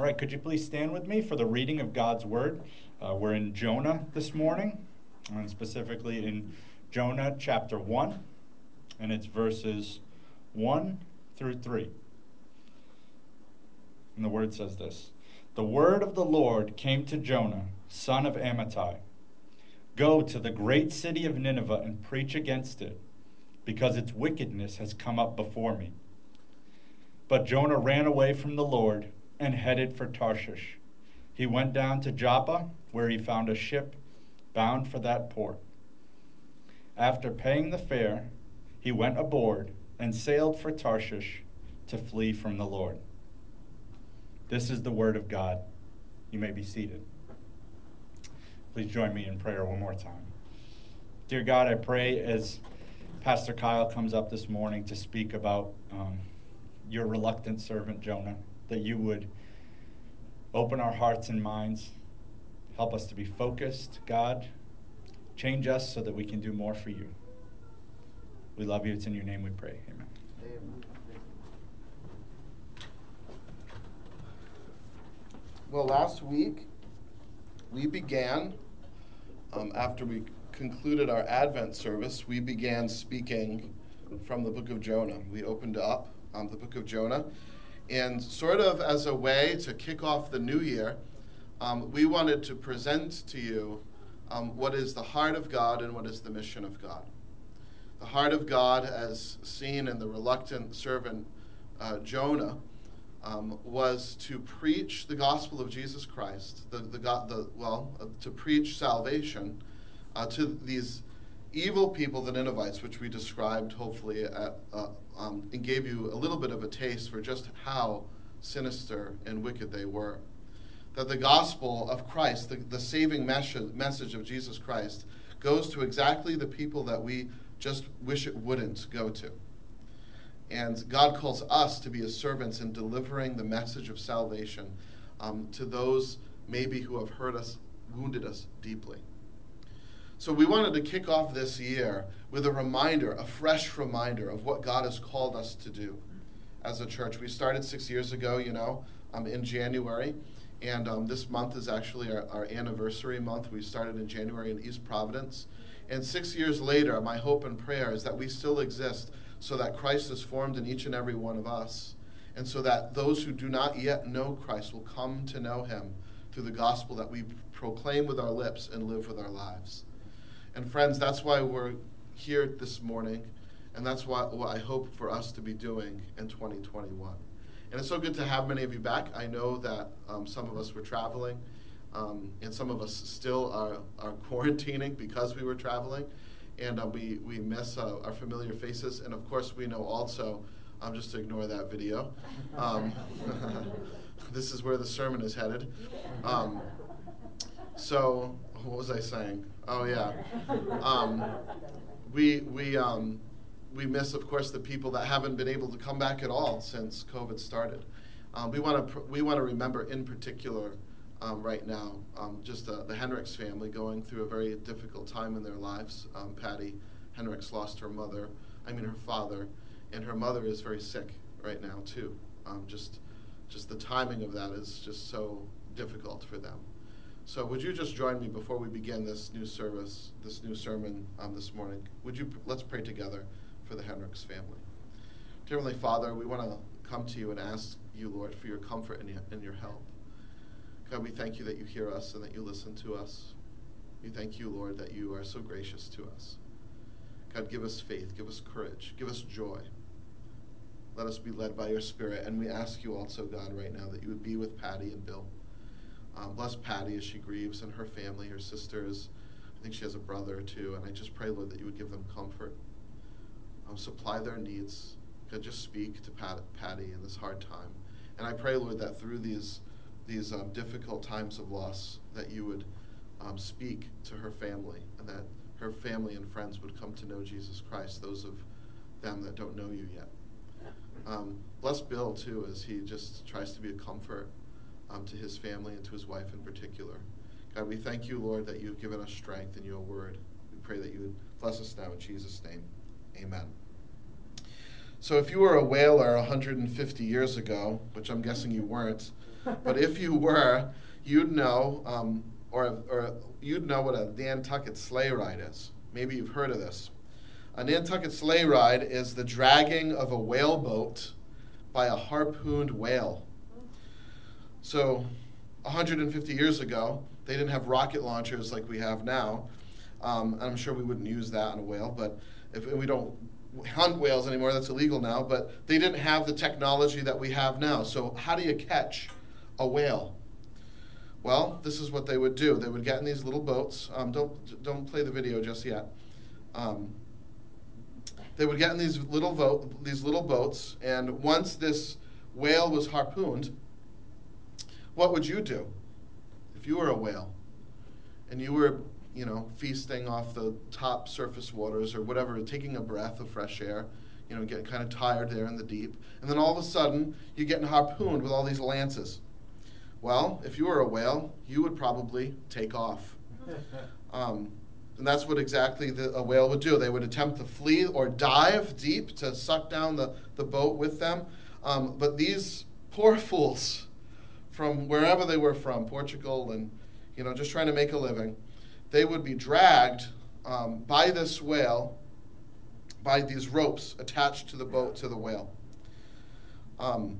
All right, could you please stand with me for the reading of God's word? Uh, we're in Jonah this morning, and specifically in Jonah chapter 1, and it's verses 1 through 3. And the word says this The word of the Lord came to Jonah, son of Amittai Go to the great city of Nineveh and preach against it, because its wickedness has come up before me. But Jonah ran away from the Lord and headed for Tarshish. He went down to Joppa, where he found a ship bound for that port. After paying the fare, he went aboard and sailed for Tarshish to flee from the Lord. This is the word of God. You may be seated. Please join me in prayer one more time. Dear God, I pray as Pastor Kyle comes up this morning to speak about um, your reluctant servant Jonah, that you would open our hearts and minds, help us to be focused, God. Change us so that we can do more for you. We love you. It's in your name we pray. Amen. Well, last week we began, um, after we concluded our Advent service, we began speaking from the book of Jonah. We opened up um, the book of Jonah. And sort of as a way to kick off the new year, um, we wanted to present to you um, what is the heart of God and what is the mission of God. The heart of God, as seen in the reluctant servant uh, Jonah, um, was to preach the gospel of Jesus Christ, the, the, the well, uh, to preach salvation uh, to these evil people, the Ninevites, which we described hopefully at, uh, um, and gave you a little bit of a taste for just how sinister and wicked they were. That the gospel of Christ, the, the saving message, of Jesus Christ, goes to exactly the people that we just wish it wouldn't go to. And God calls us to be his servants in delivering the message of salvation um, to those maybe who have hurt us, wounded us deeply. So we wanted to kick off this year with a reminder, a fresh reminder of what God has called us to do as a church. We started six years ago, you know, um, in January. And um, this month is actually our, our anniversary month. We started in January in East Providence. And six years later, my hope and prayer is that we still exist so that Christ is formed in each and every one of us, and so that those who do not yet know Christ will come to know him through the gospel that we proclaim with our lips and live with our lives. And friends, that's why we're here this morning, and that's what, what I hope for us to be doing in 2021. And it's so good to have many of you back. I know that um, some of us were traveling, um, and some of us still are, are quarantining because we were traveling and uh, we, we miss uh, our familiar faces. And of course, we know also, um, just to ignore that video, um, this is where the sermon is headed. Um, so, what was I saying? Oh, yeah. Um, we, we, um, we miss, of course, the people that haven't been able to come back at all since COVID started. Um, we want to we want to remember in particular um, right now. Um, just uh, the Henricks family going through a very difficult time in their lives. Um, Patty Henricks lost her mother, I mean her father, and her mother is very sick right now too. Just, just the timing of that is just so difficult for them. So would you just join me before we begin this new service, this new sermon um, this morning? Would you let's pray together for the Henricks family. Dear Heavenly Father, we want to come to you and ask you, Lord, for your comfort and your, and your help. God, we thank you that you hear us and that you listen to us. We thank you, Lord, that you are so gracious to us. God, give us faith, give us courage, give us joy. Let us be led by your Spirit. And we ask you also, God, right now, that you would be with Patty and Bill. Um, bless Patty as she grieves and her family, her sisters. I think she has a brother too. And I just pray, Lord, that you would give them comfort, um, supply their needs. God, just speak to Pat, Patty in this hard time. And I pray, Lord, that through these these um, difficult times of loss, that you would um, speak to her family and that her family and friends would come to know Jesus Christ, those of them that don't know you yet. Um, bless Bill, too, as he just tries to be a comfort um, to his family and to his wife in particular. God, we thank you, Lord, that you've given us strength in your word. We pray that you would bless us now in Jesus' name. Amen. So if you were a whaler 150 years ago, which I'm guessing you weren't, but if you were, you'd know, um, or, or you'd know what a Nantucket sleigh ride is. Maybe you've heard of this. A Nantucket sleigh ride is the dragging of a whaleboat by a harpooned whale. So, 150 years ago, they didn't have rocket launchers like we have now. Um, I'm sure we wouldn't use that on a whale, but if we don't hunt whales anymore, that's illegal now. But they didn't have the technology that we have now. So, how do you catch a whale? Well, this is what they would do. They would get in these little boats. Um, don't don't play the video just yet. Um, they would get in these little vo- these little boats, and once this whale was harpooned, what would you do if you were a whale and you were, you know, feasting off the top surface waters or whatever, taking a breath of fresh air, you know, getting kind of tired there in the deep, and then all of a sudden you're getting harpooned with all these lances. Well, if you were a whale, you would probably take off. Um, and that's what exactly the, a whale would do. They would attempt to flee or dive deep to suck down the, the boat with them. Um, but these poor fools, from wherever they were from, Portugal and, you know, just trying to make a living, they would be dragged um, by this whale, by these ropes attached to the boat to the whale. Um,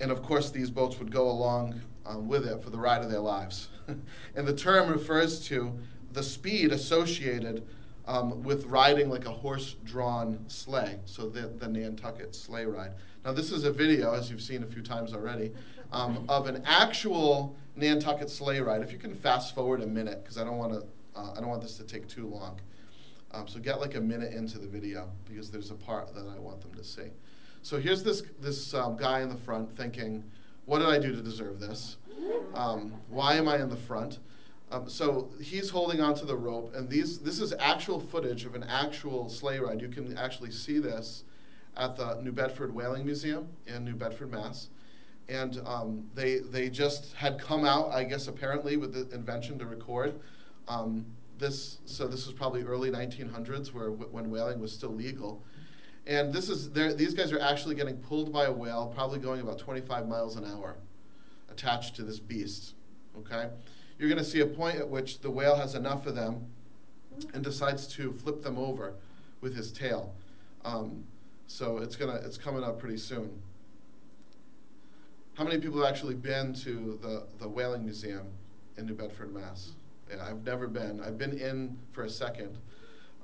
and of course, these boats would go along um, with it for the ride of their lives. and the term refers to the speed associated um, with riding like a horse drawn sleigh, so the, the Nantucket sleigh ride. Now, this is a video, as you've seen a few times already, um, of an actual Nantucket sleigh ride. If you can fast forward a minute, because I don't want to, uh, I don't want this to take too long. Um, so get like a minute into the video because there's a part that I want them to see. So here's this this um, guy in the front thinking, what did I do to deserve this? Um, why am I in the front? Um, so he's holding onto the rope, and these this is actual footage of an actual sleigh ride. You can actually see this at the New Bedford Whaling Museum in New Bedford, Mass. And um, they they just had come out, I guess, apparently with the invention to record. Um, this so this was probably early 1900s, where when whaling was still legal. And this is these guys are actually getting pulled by a whale, probably going about 25 miles an hour, attached to this beast. Okay, you're going to see a point at which the whale has enough of them and decides to flip them over with his tail. Um, so it's gonna it's coming up pretty soon. How many people have actually been to the, the Whaling Museum in New Bedford, Mass? Yeah, I've never been. I've been in for a second.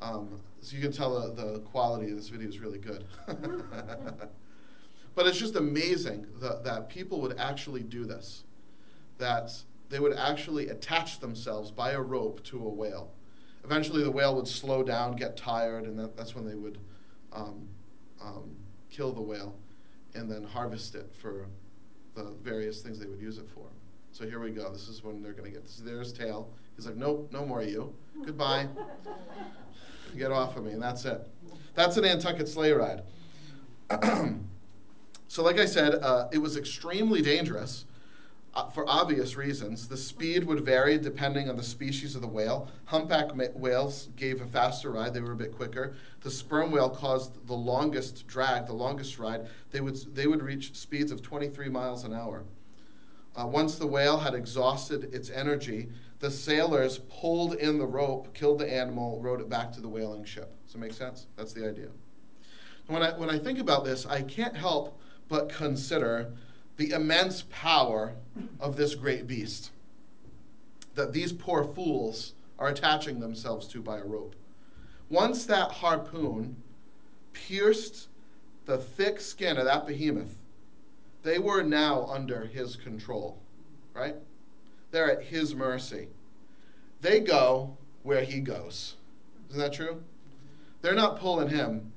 Um, so you can tell the, the quality of this video is really good. but it's just amazing that, that people would actually do this. That they would actually attach themselves by a rope to a whale. Eventually, the whale would slow down, get tired, and that, that's when they would um, um, kill the whale and then harvest it for the various things they would use it for. So here we go. This is when they're going to get this. There's tail. He's like, nope, no more of you. Goodbye. Get off of me, and that's it. That's a Nantucket sleigh ride. so, like I said, uh, it was extremely dangerous for obvious reasons. The speed would vary depending on the species of the whale. Humpback whales gave a faster ride, they were a bit quicker. The sperm whale caused the longest drag, the longest ride. They would, they would reach speeds of 23 miles an hour. Uh, once the whale had exhausted its energy, the sailors pulled in the rope, killed the animal, rowed it back to the whaling ship. Does that make sense? That's the idea. When I, when I think about this, I can't help but consider the immense power of this great beast that these poor fools are attaching themselves to by a rope. Once that harpoon pierced the thick skin of that behemoth, they were now under his control, right? They're at his mercy. They go where he goes. Isn't that true? They're not pulling him,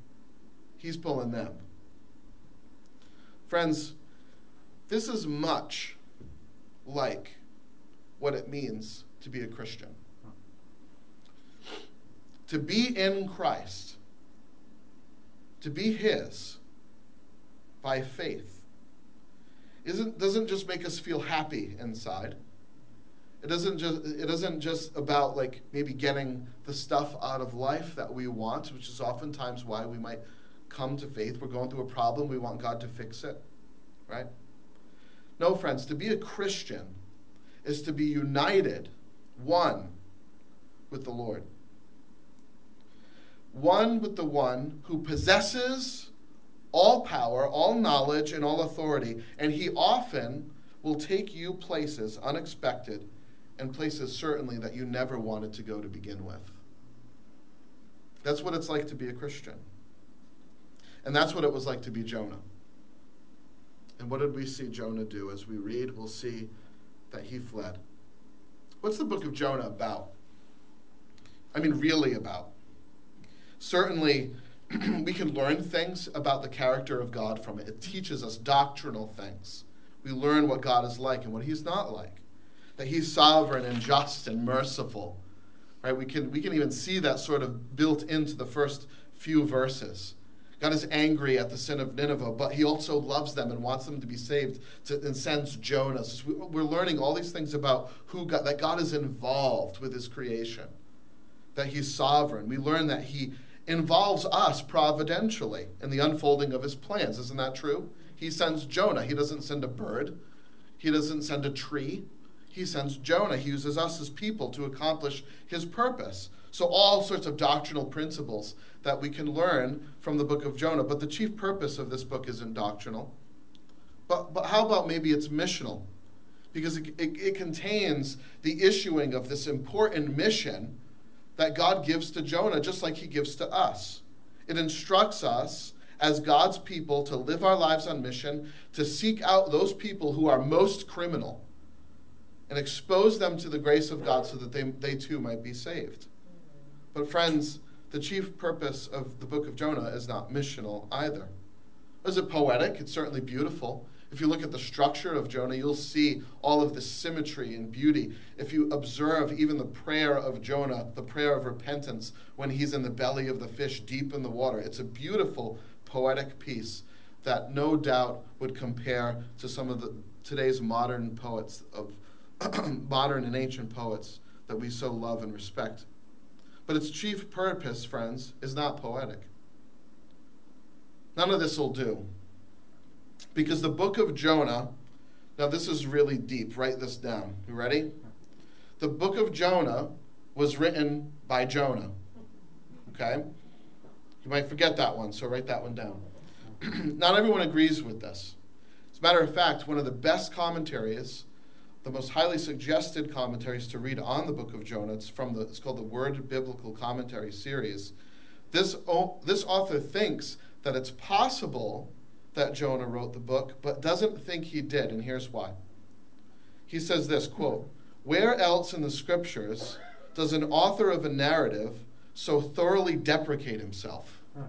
he's pulling them. Friends, this is much like what it means to be a Christian. To be in Christ, to be His by faith, isn't, doesn't just make us feel happy inside. It doesn't just it isn't just about like maybe getting the stuff out of life that we want, which is oftentimes why we might come to faith. We're going through a problem. We want God to fix it, right? No, friends, to be a Christian is to be united, one with the Lord. One with the one who possesses all power, all knowledge, and all authority. And he often will take you places unexpected and places certainly that you never wanted to go to begin with. That's what it's like to be a Christian. And that's what it was like to be Jonah. And what did we see Jonah do? As we read, we'll see that he fled. What's the book of Jonah about? I mean, really about? Certainly, we can learn things about the character of God from it. It teaches us doctrinal things. We learn what God is like and what He's not like. That He's sovereign and just and merciful. Right? We can, we can even see that sort of built into the first few verses. God is angry at the sin of Nineveh, but he also loves them and wants them to be saved to, and sends Jonah. So we're learning all these things about who God, that God is involved with his creation, that he's sovereign. We learn that he involves us providentially in the unfolding of his plans. Isn't that true? He sends Jonah. He doesn't send a bird, he doesn't send a tree. He sends Jonah. He uses us as people to accomplish his purpose. So, all sorts of doctrinal principles that we can learn from the book of Jonah. But the chief purpose of this book isn't doctrinal. But, but how about maybe it's missional? Because it, it, it contains the issuing of this important mission that God gives to Jonah, just like he gives to us. It instructs us as God's people to live our lives on mission, to seek out those people who are most criminal and expose them to the grace of God so that they, they too might be saved. But, friends, the chief purpose of the book of Jonah is not missional either. Is it poetic? It's certainly beautiful. If you look at the structure of Jonah, you'll see all of the symmetry and beauty. If you observe even the prayer of Jonah, the prayer of repentance, when he's in the belly of the fish deep in the water, it's a beautiful poetic piece that no doubt would compare to some of the today's modern poets of modern and ancient poets that we so love and respect. But its chief purpose, friends, is not poetic. None of this will do. Because the book of Jonah, now this is really deep. Write this down. You ready? The book of Jonah was written by Jonah. Okay? You might forget that one, so write that one down. Not everyone agrees with this. As a matter of fact, one of the best commentaries, the most highly suggested commentaries to read on the book of Jonah, it's from the it's called the Word Biblical Commentary series. This, this author thinks that it's possible that Jonah wrote the book, but doesn't think he did, and here's why. He says this quote, Where else in the scriptures does an author of a narrative so thoroughly deprecate himself?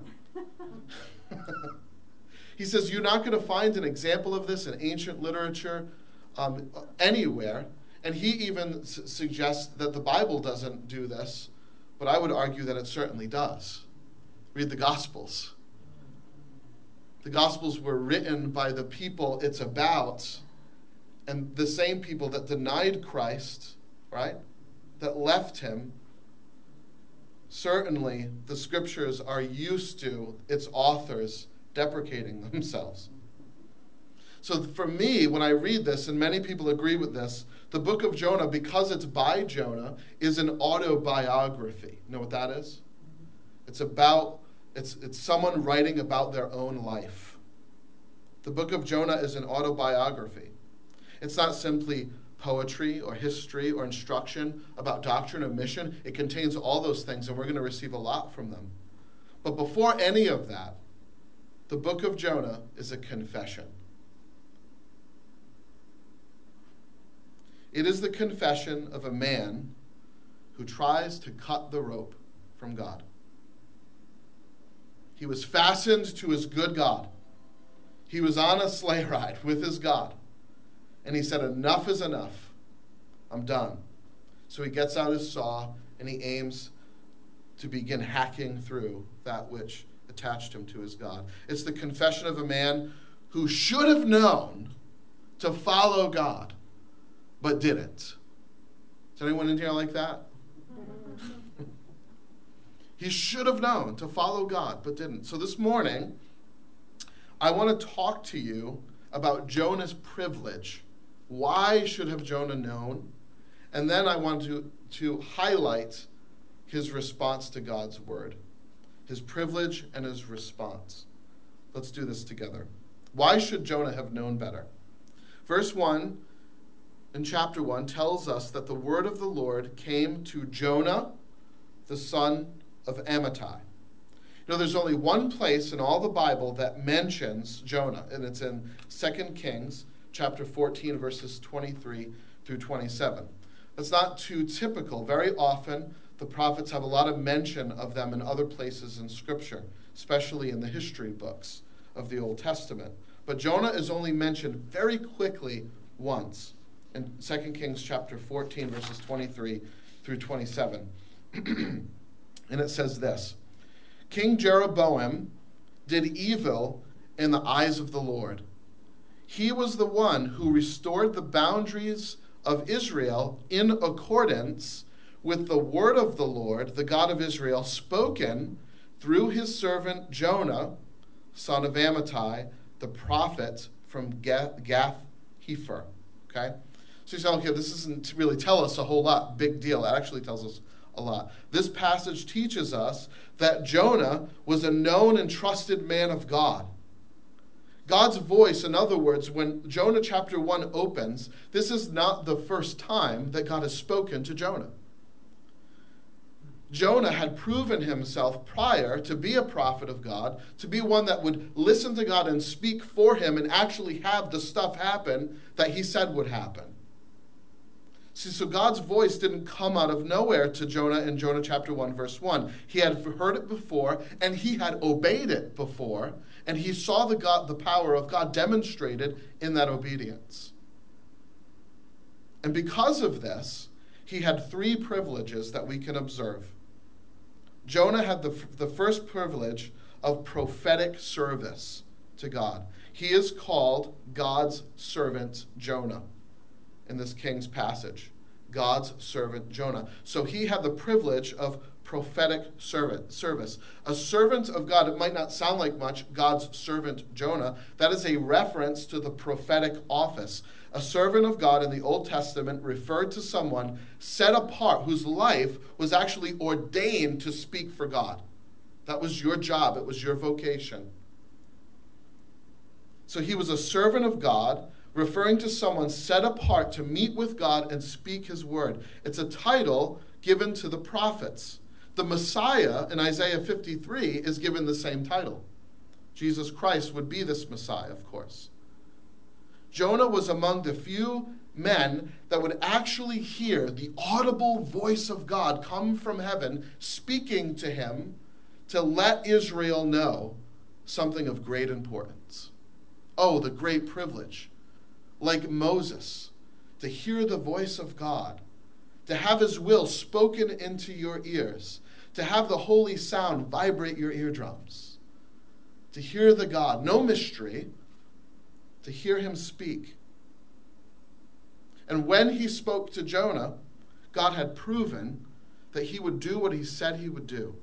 he says, You're not going to find an example of this in ancient literature um, anywhere. And he even suggests that the Bible doesn't do this, but I would argue that it certainly does. Read the Gospels. The Gospels were written by the people it's about, and the same people that denied Christ, right? That left him. Certainly, the scriptures are used to its authors deprecating themselves. So, for me, when I read this, and many people agree with this, the book of Jonah, because it's by Jonah, is an autobiography. You know what that is? It's about it's, it's someone writing about their own life. The book of Jonah is an autobiography. It's not simply poetry or history or instruction about doctrine or mission. It contains all those things, and we're going to receive a lot from them. But before any of that, the book of Jonah is a confession. It is the confession of a man who tries to cut the rope from God. He was fastened to his good God. He was on a sleigh ride with his God. And he said, Enough is enough. I'm done. So he gets out his saw and he aims to begin hacking through that which attached him to his God. It's the confession of a man who should have known to follow God, but didn't. Is anyone in here like that? He should have known to follow God, but didn't. So this morning, I want to talk to you about Jonah's privilege. Why should have Jonah known? And then I want to, to highlight his response to God's word, his privilege and his response. Let's do this together. Why should Jonah have known better? Verse 1 in chapter 1 tells us that the word of the Lord came to Jonah, the son of Amittai. You know, there's only one place in all the Bible that mentions Jonah, and it's in 2 Kings chapter 14, verses 23 through 27. That's not too typical. Very often, the prophets have a lot of mention of them in other places in Scripture, especially in the history books of the Old Testament. But Jonah is only mentioned very quickly once in 2 Kings chapter 14, verses 23 through 27. and it says this King Jeroboam did evil in the eyes of the Lord. He was the one who restored the boundaries of Israel in accordance with the word of the Lord, the God of Israel, spoken through his servant Jonah, son of Amittai, the prophet from Gath Hepher. Okay? So you say, okay, this doesn't really tell us a whole lot. Big deal. It actually tells us a lot. This passage teaches us that Jonah was a known and trusted man of God. God's voice, in other words, when Jonah chapter 1 opens, this is not the first time that God has spoken to Jonah. Jonah had proven himself prior to be a prophet of God, to be one that would listen to God and speak for him and actually have the stuff happen that he said would happen. See, so God's voice didn't come out of nowhere to Jonah in Jonah chapter 1, verse 1. He had heard it before and he had obeyed it before, and he saw the, God, the power of God demonstrated in that obedience. And because of this, he had three privileges that we can observe. Jonah had the, the first privilege of prophetic service to God. He is called God's servant Jonah in this king's passage. God's servant Jonah. So he had the privilege of prophetic servant service. A servant of God, it might not sound like much, God's servant Jonah. That is a reference to the prophetic office. A servant of God in the Old Testament referred to someone set apart whose life was actually ordained to speak for God. That was your job, it was your vocation. So he was a servant of God referring to someone set apart to meet with God and speak his word. It's a title given to the prophets. The Messiah in Isaiah 53 is given the same title. Jesus Christ would be this Messiah, of course. Jonah was among the few men that would actually hear the audible voice of God come from heaven speaking to him to let Israel know something of great importance. Oh, the great privilege like Moses, to hear the voice of God, to have his will spoken into your ears, to have the holy sound vibrate your eardrums, to hear the God, no mystery, to hear him speak. And when he spoke to Jonah, God had proven that he would do what he said he would do.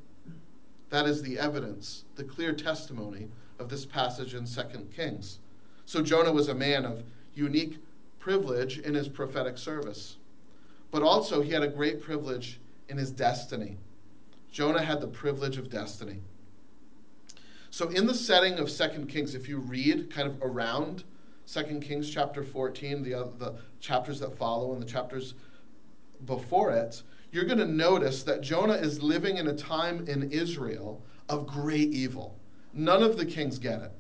That is the evidence, the clear testimony of this passage in 2 Kings. So Jonah was a man of unique privilege in his prophetic service. But also, he had a great privilege in his destiny. Jonah had the privilege of destiny. So, in the setting of Second Kings, if you read kind of around Second Kings chapter 14, the, uh, the chapters that follow and the chapters before it, you're going to notice that Jonah is living in a time in Israel of great evil. None of the kings get it.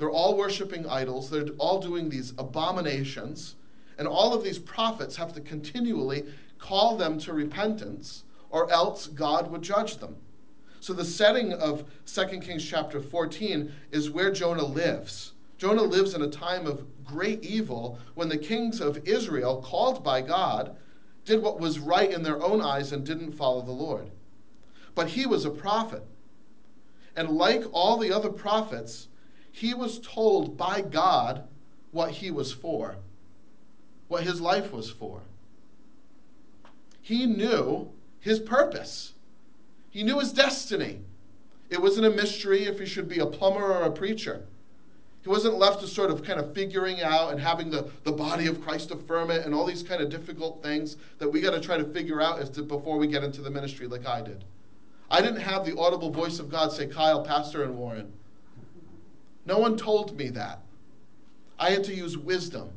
They're all worshiping idols. They're all doing these abominations. And all of these prophets have to continually call them to repentance, or else God would judge them. So the setting of 2 Kings chapter 14 is where Jonah lives. Jonah lives in a time of great evil when the kings of Israel, called by God, did what was right in their own eyes and didn't follow the Lord. But he was a prophet. And like all the other prophets, he was told by God what he was for, what his life was for. He knew his purpose. He knew his destiny. It wasn't a mystery if he should be a plumber or a preacher. He wasn't left to sort of kind of figuring out and having the, the body of Christ affirm it and all these kind of difficult things that we got to try to figure out as to, before we get into the ministry like I did. I didn't have the audible voice of God say, Kyle, Pastor, and Warren. No one told me that. I had to use wisdom.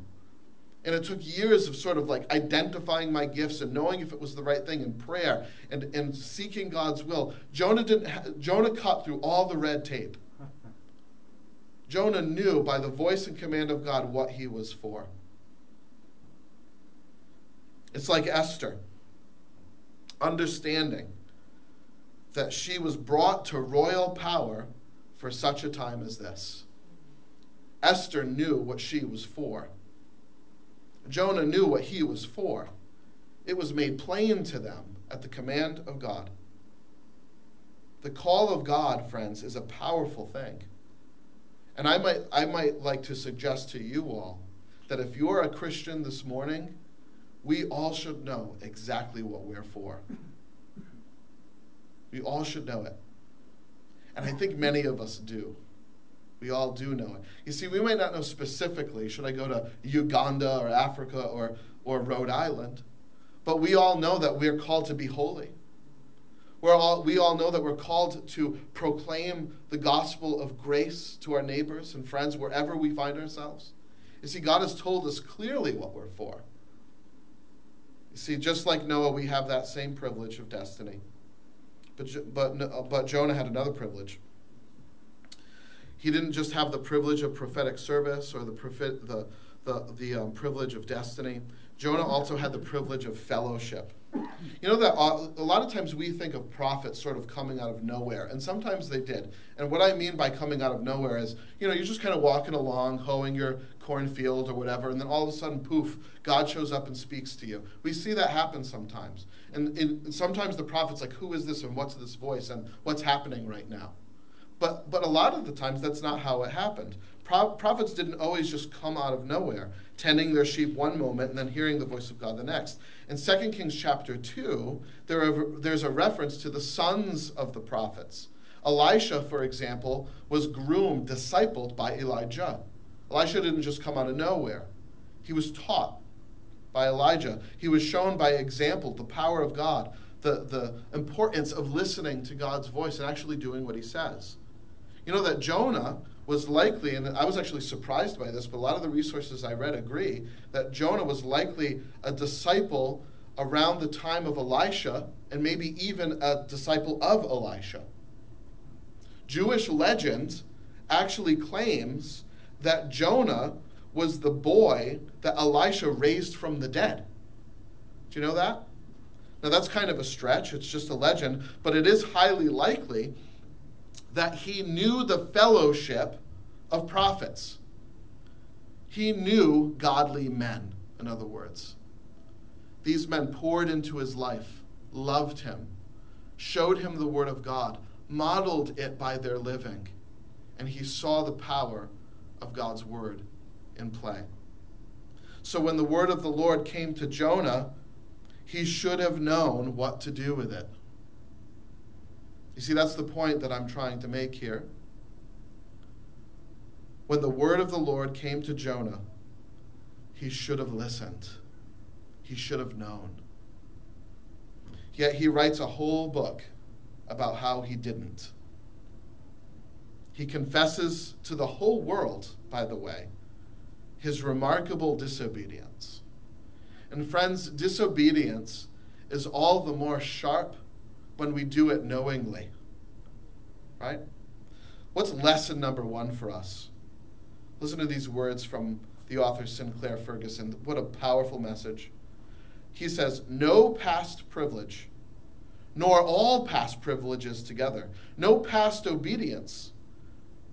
And it took years of sort of like identifying my gifts and knowing if it was the right thing in prayer and, and seeking God's will. Jonah didn't Jonah cut through all the red tape. Jonah knew by the voice and command of God what he was for. It's like Esther, understanding that she was brought to royal power for such a time as this. Esther knew what she was for. Jonah knew what he was for. It was made plain to them at the command of God. The call of God, friends, is a powerful thing. And I might, I might like to suggest to you all that if you're a Christian this morning, we all should know exactly what we're for. We all should know it. And I think many of us do. We all do know it. You see, we might not know specifically, should I go to Uganda or Africa or, or Rhode Island? But we all know that we're called to be holy. We're all, we all know that we're called to proclaim the gospel of grace to our neighbors and friends wherever we find ourselves. You see, God has told us clearly what we're for. You see, just like Noah, we have that same privilege of destiny. But, but, but Jonah had another privilege. He didn't just have the privilege of prophetic service or the, prophet, the, the, the um, privilege of destiny. Jonah also had the privilege of fellowship. You know that uh, a lot of times we think of prophets sort of coming out of nowhere, and sometimes they did. And what I mean by coming out of nowhere is, you know, you're just kind of walking along, hoeing your cornfield or whatever, and then all of a sudden, poof, God shows up and speaks to you. We see that happen sometimes. And, and sometimes the prophet's like, who is this and what's this voice and what's happening right now? But, but a lot of the times, that's not how it happened. Pro- prophets didn't always just come out of nowhere, tending their sheep one moment and then hearing the voice of God the next. In 2 Kings chapter 2, there are, there's a reference to the sons of the prophets. Elisha, for example, was groomed, discipled by Elijah. Elisha didn't just come out of nowhere, he was taught by Elijah. He was shown by example the power of God, the, the importance of listening to God's voice and actually doing what he says. You know that Jonah was likely, and I was actually surprised by this, but a lot of the resources I read agree that Jonah was likely a disciple around the time of Elisha and maybe even a disciple of Elisha. Jewish legend actually claims that Jonah was the boy that Elisha raised from the dead. Do you know that? Now, that's kind of a stretch, it's just a legend, but it is highly likely that he knew the fellowship of prophets. He knew godly men, in other words. These men poured into his life, loved him, showed him the word of God, modeled it by their living, and he saw the power of God's word in play. So when the word of the Lord came to Jonah, he should have known what to do with it. You see, that's the point that I'm trying to make here. When the word of the Lord came to Jonah, he should have listened. He should have known. Yet he writes a whole book about how he didn't. He confesses to the whole world, by the way, his remarkable disobedience. And friends, disobedience is all the more sharp when we do it knowingly. Right? What's lesson number one for us? Listen to these words from the author Sinclair Ferguson. What a powerful message. He says, No past privilege, nor all past privileges together, no past obedience,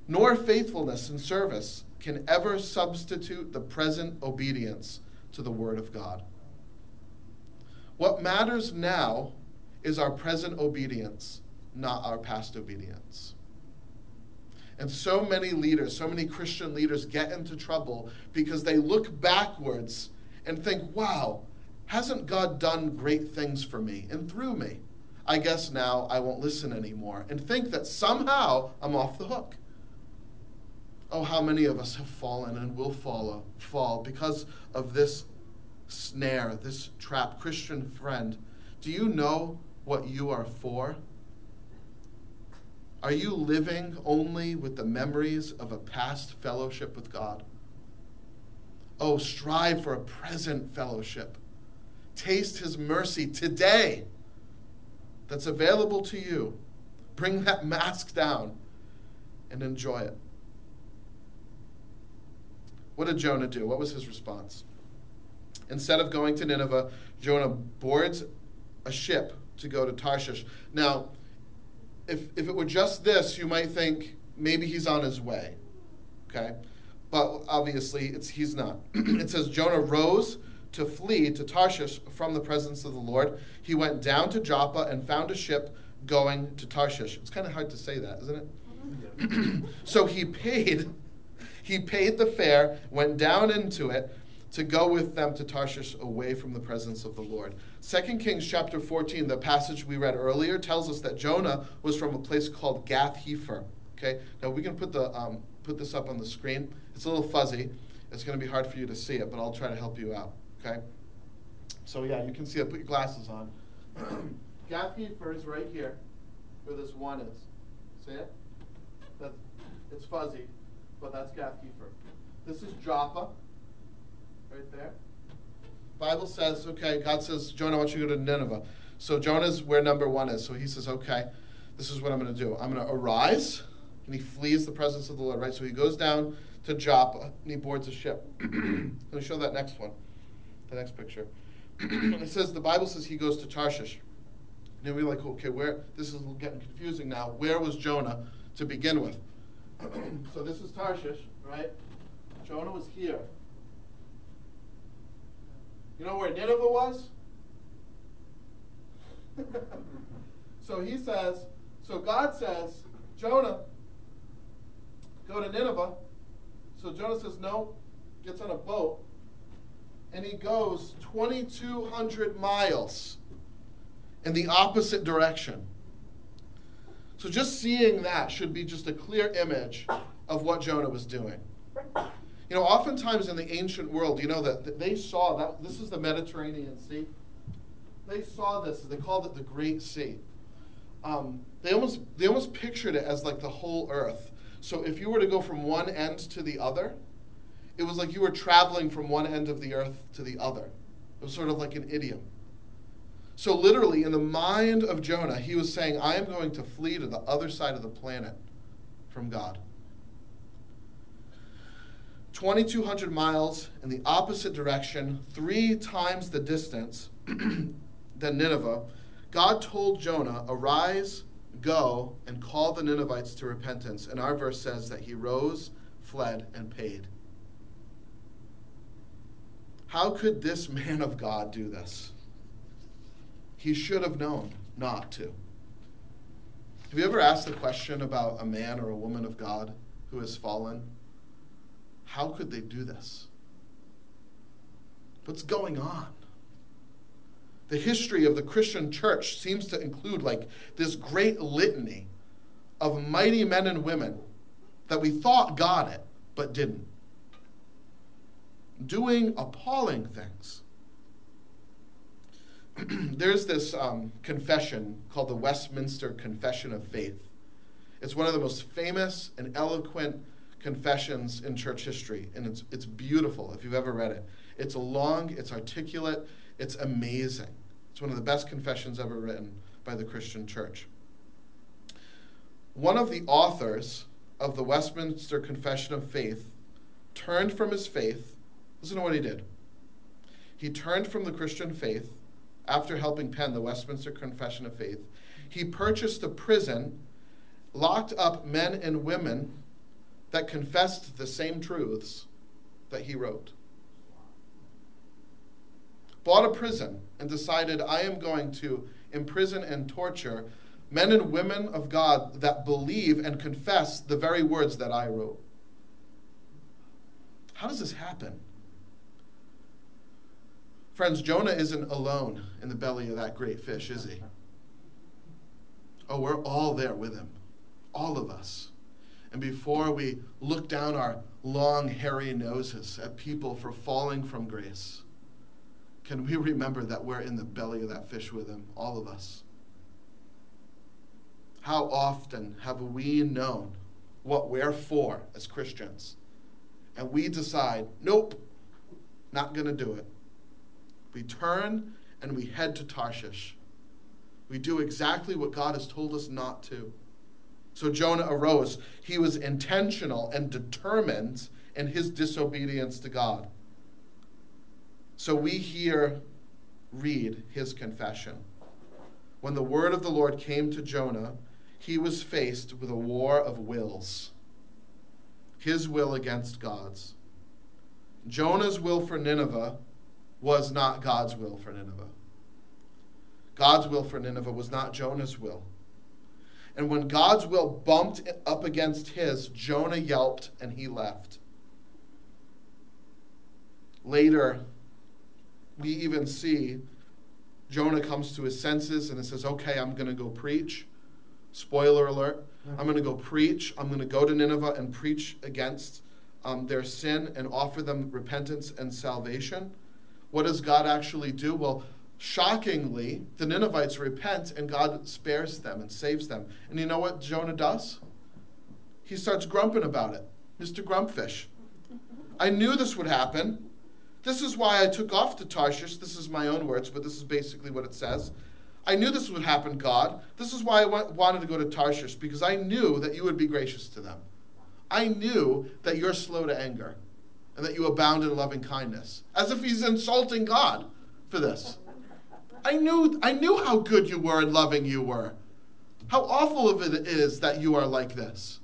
nor faithfulness in service can ever substitute the present obedience to the Word of God. What matters now is our present obedience, not our past obedience. And so many leaders, so many Christian leaders get into trouble because they look backwards and think, wow, hasn't God done great things for me and through me? I guess now I won't listen anymore, and think that somehow I'm off the hook. Oh, how many of us have fallen and will follow, fall because of this snare, this trap. Christian friend, do you know what you are for? Are you living only with the memories of a past fellowship with God? Oh, strive for a present fellowship. Taste his mercy today that's available to you. Bring that mask down and enjoy it. What did Jonah do? What was his response? Instead of going to Nineveh, Jonah boards a ship to go to Tarshish. Now, if, if it were just this, you might think maybe he's on his way. Okay? But obviously, it's, he's not. it says Jonah rose to flee to Tarshish from the presence of the Lord. He went down to Joppa and found a ship going to Tarshish. It's kind of hard to say that, isn't it? so he paid he paid the fare, went down into it to go with them to Tarshish away from the presence of the Lord. 2 Kings chapter 14, the passage we read earlier, tells us that Jonah was from a place called Gath Hepher. Okay, now we can put the um, put this up on the screen. It's a little fuzzy. It's going to be hard for you to see it, but I'll try to help you out. Okay. So yeah, you can see it. Put your glasses on. Gath Hepher is right here, where this one is. See it? That's, it's fuzzy, but that's Gath Hepher. This is Joppa, right there. Bible says, okay, God says, Jonah, I want you to go to Nineveh. So Jonah's where number one is. So he says, okay, this is what I'm going to do. I'm going to arise, and he flees the presence of the Lord, right? So he goes down to Joppa, and he boards a ship. Let me show that next one, the next picture. it says, the Bible says he goes to Tarshish. And we're like, okay, where, this is getting confusing now. Where was Jonah to begin with? so this is Tarshish, right? Jonah was here. You know where Nineveh was? so he says, so God says, Jonah, go to Nineveh. So Jonah says, no, gets on a boat, and he goes 2,200 miles in the opposite direction. So just seeing that should be just a clear image of what Jonah was doing. You know, oftentimes in the ancient world, you know, that they saw that this is the Mediterranean Sea. They saw this, they called it the Great Sea. Um, they almost they almost pictured it as like the whole earth. So if you were to go from one end to the other, it was like you were traveling from one end of the earth to the other. It was sort of like an idiom. So literally, in the mind of Jonah, he was saying, I am going to flee to the other side of the planet from God. 2,200 miles in the opposite direction, three times the distance than Nineveh, God told Jonah, Arise, go, and call the Ninevites to repentance. And our verse says that he rose, fled, and paid. How could this man of God do this? He should have known not to. Have you ever asked the question about a man or a woman of God who has fallen? How could they do this? What's going on? The history of the Christian church seems to include like this great litany of mighty men and women that we thought got it but didn't. Doing appalling things. There's this um, confession called the Westminster Confession of Faith. It's one of the most famous and eloquent confessions in church history, and it's, it's beautiful if you've ever read it. It's long, it's articulate, it's amazing. It's one of the best confessions ever written by the Christian church. One of the authors of the Westminster Confession of Faith turned from his faith. Listen to what he did. He turned from the Christian faith after helping pen the Westminster Confession of Faith. He purchased a prison, locked up men and women that confessed the same truths that he wrote. Bought a prison and decided, I am going to imprison and torture men and women of God that believe and confess the very words that I wrote. How does this happen? Friends, Jonah isn't alone in the belly of that great fish, is he? Oh, we're all there with him, all of us. And before we look down our long, hairy noses at people for falling from grace, can we remember that we're in the belly of that fish with him, all of us? How often have we known what we're for as Christians? And we decide, nope, not going to do it. We turn and we head to Tarshish. We do exactly what God has told us not to. So Jonah arose. He was intentional and determined in his disobedience to God. So we here read his confession. When the word of the Lord came to Jonah, he was faced with a war of wills his will against God's. Jonah's will for Nineveh was not God's will for Nineveh. God's will for Nineveh was not Jonah's will. And when God's will bumped up against his, Jonah yelped and he left. Later, we even see Jonah comes to his senses and he says, Okay, I'm going to go preach. Spoiler alert. I'm going to go preach. I'm going to go to Nineveh and preach against um, their sin and offer them repentance and salvation. What does God actually do? Well, shockingly, the Ninevites repent and God spares them and saves them. And you know what Jonah does? He starts grumping about it. Mr. Grumpfish. I knew this would happen. This is why I took off to Tarshish. This is my own words, but this is basically what it says. I knew this would happen, God. This is why I wanted to go to Tarshish, because I knew that you would be gracious to them. I knew that you're slow to anger and that you abound in loving kindness. As if he's insulting God for this. I knew, I knew how good you were and loving you were. How awful of it is that you are like this.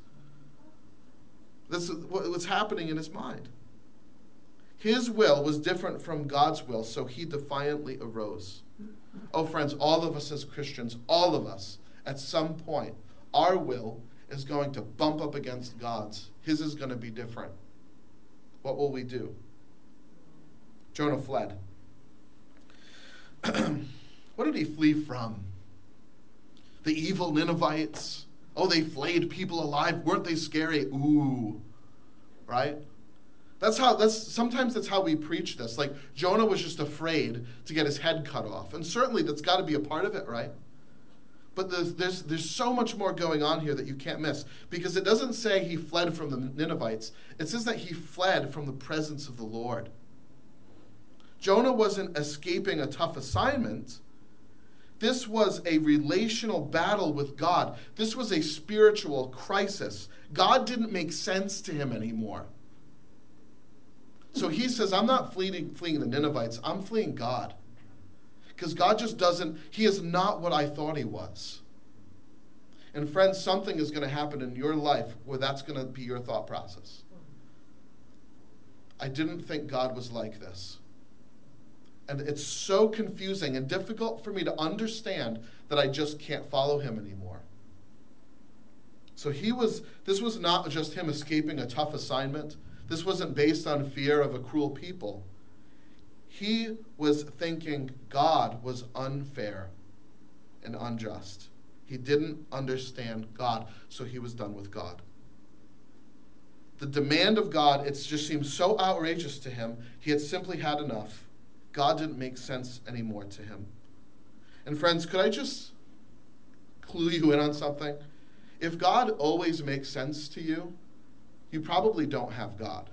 This is what what's happening in his mind. His will was different from God's will, so he defiantly arose. Oh, friends, all of us as Christians, all of us, at some point, our will is going to bump up against God's. His is going to be different. What will we do? Jonah fled. what did he flee from? The evil Ninevites. Oh, they flayed people alive. Weren't they scary? Ooh. Right? That's how that's sometimes that's how we preach this. Like Jonah was just afraid to get his head cut off. And certainly that's got to be a part of it, right? But there's, there's, there's so much more going on here that you can't miss. Because it doesn't say he fled from the Ninevites, it says that he fled from the presence of the Lord. Jonah wasn't escaping a tough assignment. This was a relational battle with God. This was a spiritual crisis. God didn't make sense to him anymore. So he says, I'm not fleeing, fleeing the Ninevites, I'm fleeing God. Because God just doesn't, He is not what I thought He was. And friends, something is going to happen in your life where that's going to be your thought process. I didn't think God was like this. And it's so confusing and difficult for me to understand that I just can't follow him anymore. So he was, this was not just him escaping a tough assignment. This wasn't based on fear of a cruel people. He was thinking God was unfair and unjust. He didn't understand God, so he was done with God. The demand of God, it just seemed so outrageous to him, he had simply had enough. God didn't make sense anymore to him. And friends, could I just clue you in on something? If God always makes sense to you, you probably don't have God.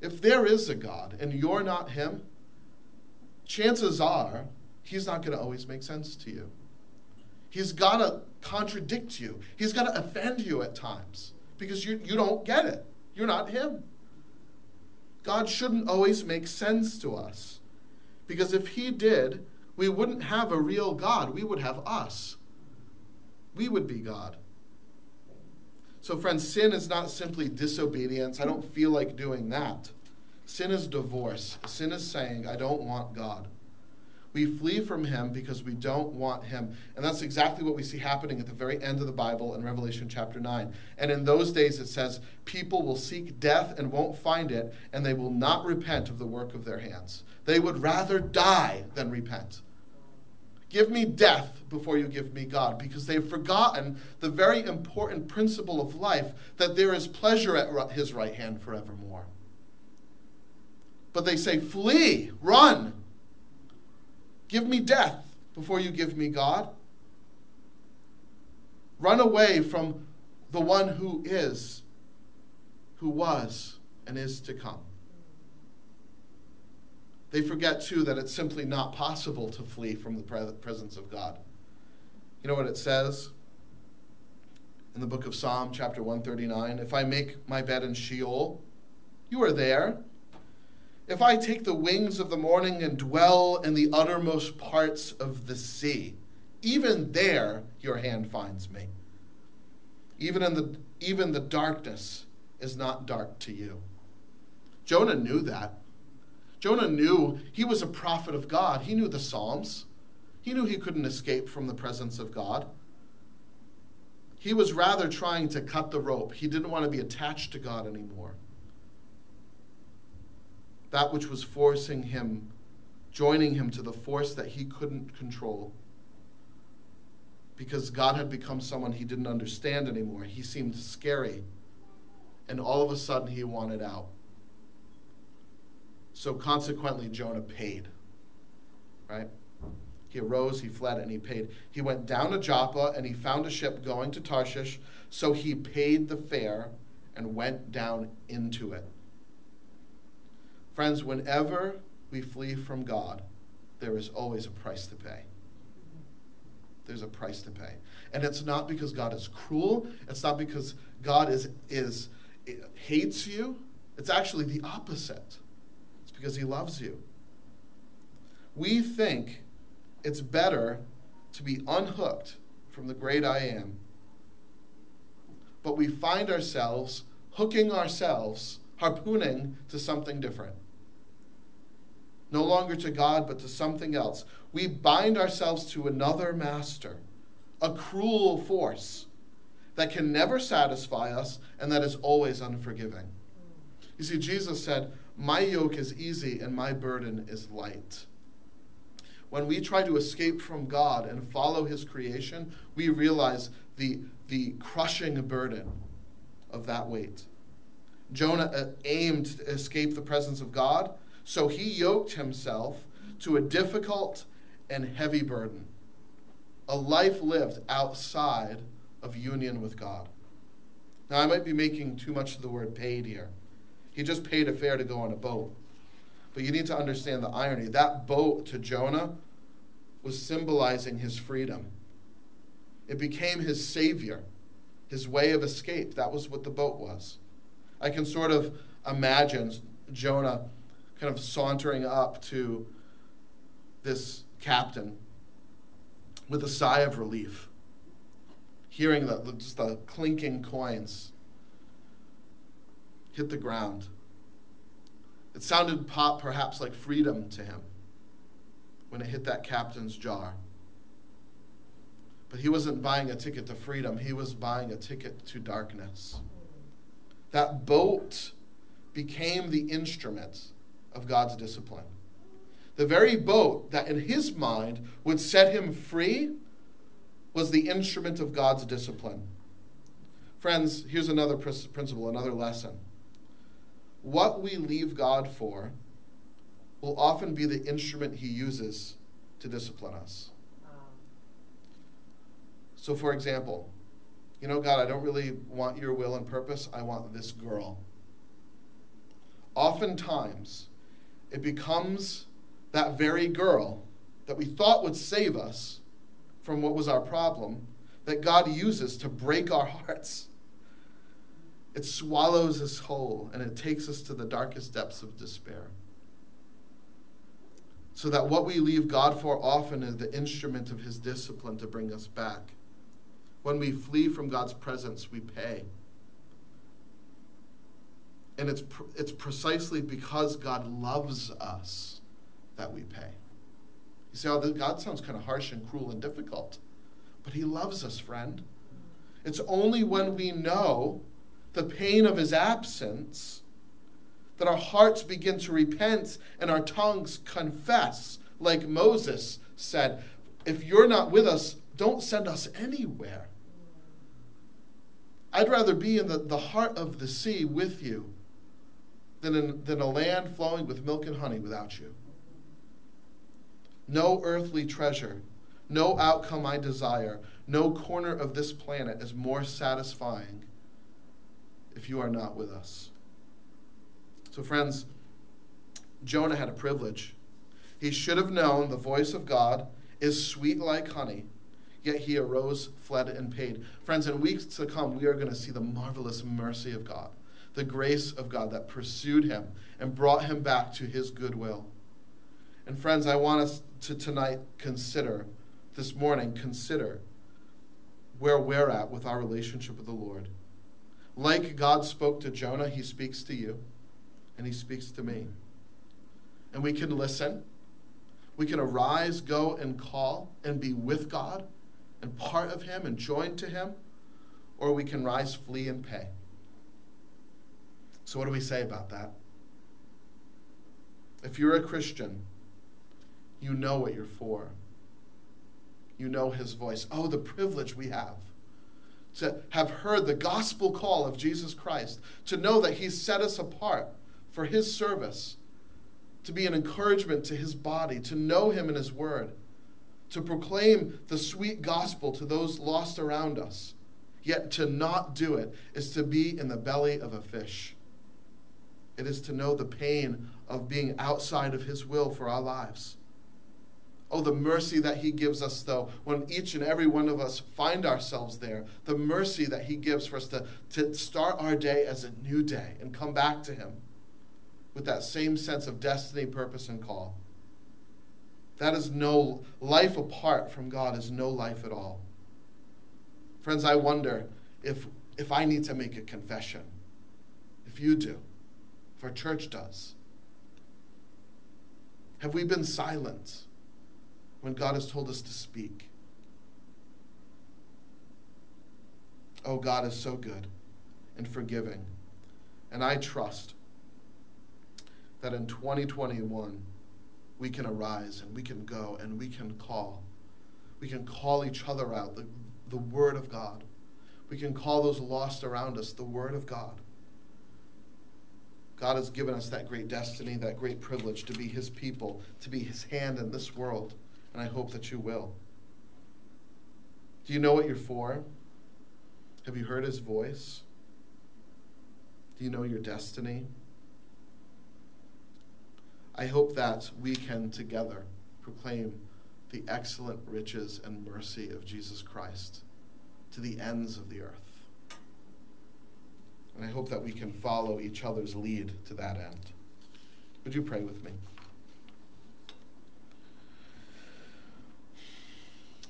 If there is a God and you're not Him, chances are He's not going to always make sense to you. He's got to contradict you, He's got to offend you at times because you, you don't get it. You're not Him. God shouldn't always make sense to us because if He did, we wouldn't have a real God, we would have us. We would be God. So, friends, sin is not simply disobedience. I don't feel like doing that. Sin is divorce. Sin is saying, I don't want God. We flee from him because we don't want him. And that's exactly what we see happening at the very end of the Bible in Revelation chapter 9. And in those days it says, People will seek death and won't find it, and they will not repent of the work of their hands. They would rather die than repent. Give me death before you give me God, because they've forgotten the very important principle of life that there is pleasure at his right hand forevermore. But they say, Flee, run, give me death before you give me God. Run away from the one who is, who was, and is to come. They forget, too, that it's simply not possible to flee from the presence of God. You know what it says in the book of Psalm, chapter 139? If I make my bed in Sheol, you are there. If I take the wings of the morning and dwell in the uttermost parts of the sea, even there your hand finds me. Even in the even the darkness is not dark to you. Jonah knew that. Jonah knew he was a prophet of God. He knew the Psalms. He knew he couldn't escape from the presence of God. He was rather trying to cut the rope. He didn't want to be attached to God anymore. That which was forcing him, joining him to the force that he couldn't control. Because God had become someone he didn't understand anymore. He seemed scary. And all of a sudden, he wanted out. So consequently, Jonah paid. Right? He arose, he fled, and he paid. He went down to Joppa and he found a ship going to Tarshish. So he paid the fare and went down into it. Friends, whenever we flee from God, there is always a price to pay. There's a price to pay. And it's not because God is cruel, it's not because God is, is hates you. It's actually the opposite It's because he loves you. We think it's better to be unhooked from the great I am, but we find ourselves hooking ourselves, harpooning to something different. No longer to God, but to something else. We bind ourselves to another master, a cruel force that can never satisfy us and that is always unforgiving. You see, Jesus said, my yoke is easy and my burden is light. When we try to escape from God and follow his creation, we realize the, the crushing burden of that weight. Jonah uh, aimed to escape the presence of God, so he yoked himself to a difficult and heavy burden, a life lived outside of union with God. Now, I might be making too much of the word paid here. He just paid a fare to go on a boat. But you need to understand the irony. That boat to Jonah was symbolizing his freedom. It became his savior, his way of escape. That was what the boat was. I can sort of imagine Jonah kind of sauntering up to this captain with a sigh of relief, hearing the, just the clinking coins hit the ground. It sounded pop, perhaps like freedom to him when it hit that captain's jar. But he wasn't buying a ticket to freedom, he was buying a ticket to darkness. That boat became the instrument of God's discipline. The very boat that in his mind would set him free was the instrument of God's discipline. Friends, here's another principle, another lesson what we leave God for will often be the instrument he uses to discipline us. So, for example, you know, God, I don't really want your will and purpose. I want this girl. Oftentimes, it becomes that very girl that we thought would save us from what was our problem that God uses to break our hearts it swallows us whole and it takes us to the darkest depths of despair. So that what we leave God for often is the instrument of his discipline to bring us back. When we flee from God's presence, we pay. And it's, it's precisely because God loves us that we pay. You say, oh, God sounds kind of harsh and cruel and difficult. But he loves us, friend. It's only when we know the pain of his absence, that our hearts begin to repent and our tongues confess, like Moses said, if you're not with us, don't send us anywhere. I'd rather be in the, the heart of the sea with you than, in, than a land flowing with milk and honey without you. No earthly treasure, no outcome I desire, no corner of this planet is more satisfying if you are not with us. So, friends, Jonah had a privilege. He should have known the voice of God is sweet like honey, yet he arose, fled, and paid. Friends, in weeks to come, we are going to see the marvelous mercy of God, the grace of God that pursued him and brought him back to his goodwill. And, friends, I want us to tonight consider, this morning, consider where we're at with our relationship with the Lord. Like God spoke to Jonah, he speaks to you, and he speaks to me. And we can listen. We can arise, go, and call, and be with God, and part of him, and joined to him, or we can rise, flee, and pay. So, what do we say about that? If you're a Christian, you know what you're for you know his voice. Oh, the privilege we have to have heard the gospel call of Jesus Christ, to know that he's set us apart for his service, to be an encouragement to his body, to know him in his word, to proclaim the sweet gospel to those lost around us. Yet to not do it is to be in the belly of a fish. It is to know the pain of being outside of his will for our lives. Oh, the mercy that He gives us, though, when each and every one of us find ourselves there. The mercy that He gives for us to, to start our day as a new day and come back to Him with that same sense of destiny, purpose, and call. That is no life apart from God, is no life at all. Friends, I wonder if, if I need to make a confession, if you do, if our church does. Have we been silent? when God has told us to speak. Oh, God is so good and forgiving. And I trust that in 2021, we can arise and we can go and we can call. We can call each other out the, the Word of God. We can call those lost around us the Word of God. God has given us that great destiny, that great privilege to be His people, to be His hand in this world and I hope that you will. Do you know what you're for? Have you heard his voice? Do you know your destiny? I hope that we can together proclaim the excellent riches and mercy of Jesus Christ to the ends of the earth. And I hope that we can follow each other's lead to that end. Would you pray with me?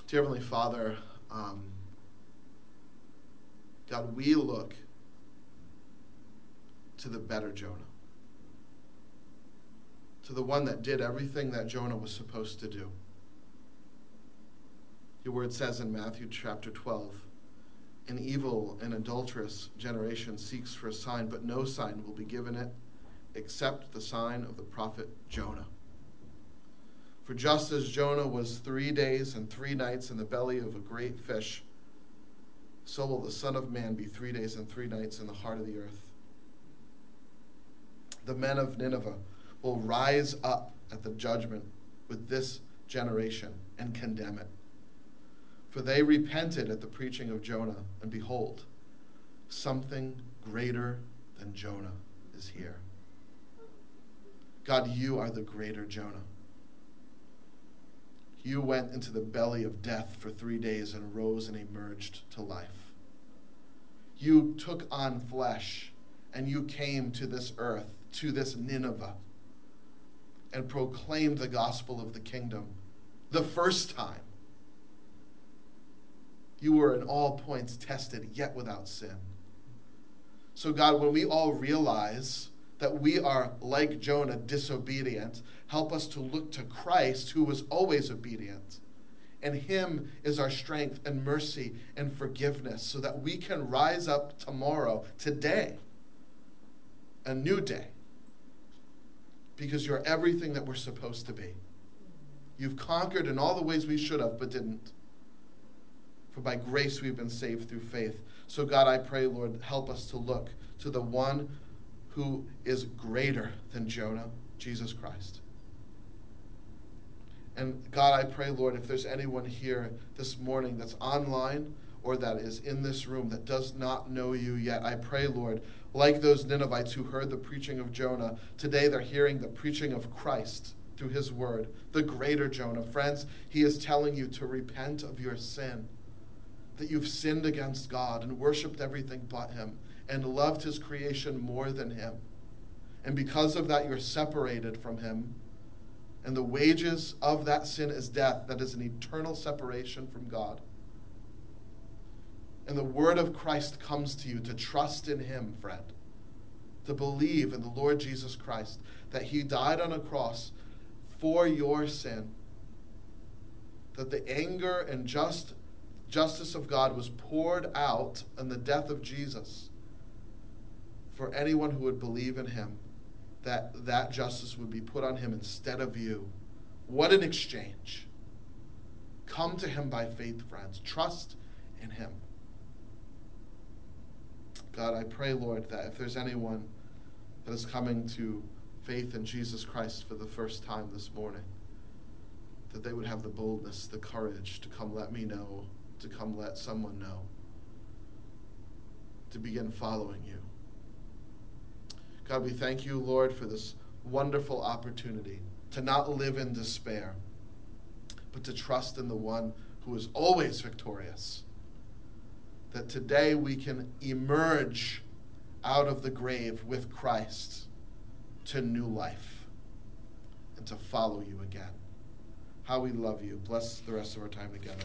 Dear Heavenly Father, um, God, we look to the better Jonah, to the one that did everything that Jonah was supposed to do. Your word says in Matthew chapter 12 an evil and adulterous generation seeks for a sign, but no sign will be given it except the sign of the prophet Jonah. For just as Jonah was three days and three nights in the belly of a great fish, so will the Son of Man be three days and three nights in the heart of the earth. The men of Nineveh will rise up at the judgment with this generation and condemn it. For they repented at the preaching of Jonah, and behold, something greater than Jonah is here. God, you are the greater Jonah. You went into the belly of death for three days and rose and emerged to life. You took on flesh and you came to this earth, to this Nineveh, and proclaimed the gospel of the kingdom the first time. You were in all points tested, yet without sin. So, God, when we all realize that we are like Jonah, disobedient, Help us to look to Christ, who was always obedient. And Him is our strength and mercy and forgiveness so that we can rise up tomorrow, today, a new day, because you're everything that we're supposed to be. You've conquered in all the ways we should have, but didn't. For by grace we've been saved through faith. So, God, I pray, Lord, help us to look to the one who is greater than Jonah, Jesus Christ. And God, I pray, Lord, if there's anyone here this morning that's online or that is in this room that does not know you yet, I pray, Lord, like those Ninevites who heard the preaching of Jonah, today they're hearing the preaching of Christ through his word, the greater Jonah. Friends, he is telling you to repent of your sin, that you've sinned against God and worshiped everything but him and loved his creation more than him. And because of that, you're separated from him and the wages of that sin is death. That is an eternal separation from God. And the word of Christ comes to you to trust in Him, friend, to believe in the Lord Jesus Christ, that He died on a cross for your sin, that the anger and just justice of God was poured out in the death of Jesus for anyone who would believe in Him that that justice would be put on him instead of you. What an exchange. Come to him by faith, friends. Trust in him. God, I pray, Lord, that if there's anyone that is coming to faith in Jesus Christ for the first time this morning, that they would have the boldness, the courage to come let me know, to come let someone know, to begin following you. God, we thank you, Lord, for this wonderful opportunity to not live in despair, but to trust in the one who is always victorious. That today we can emerge out of the grave with Christ to new life and to follow you again. How we love you. Bless the rest of our time together.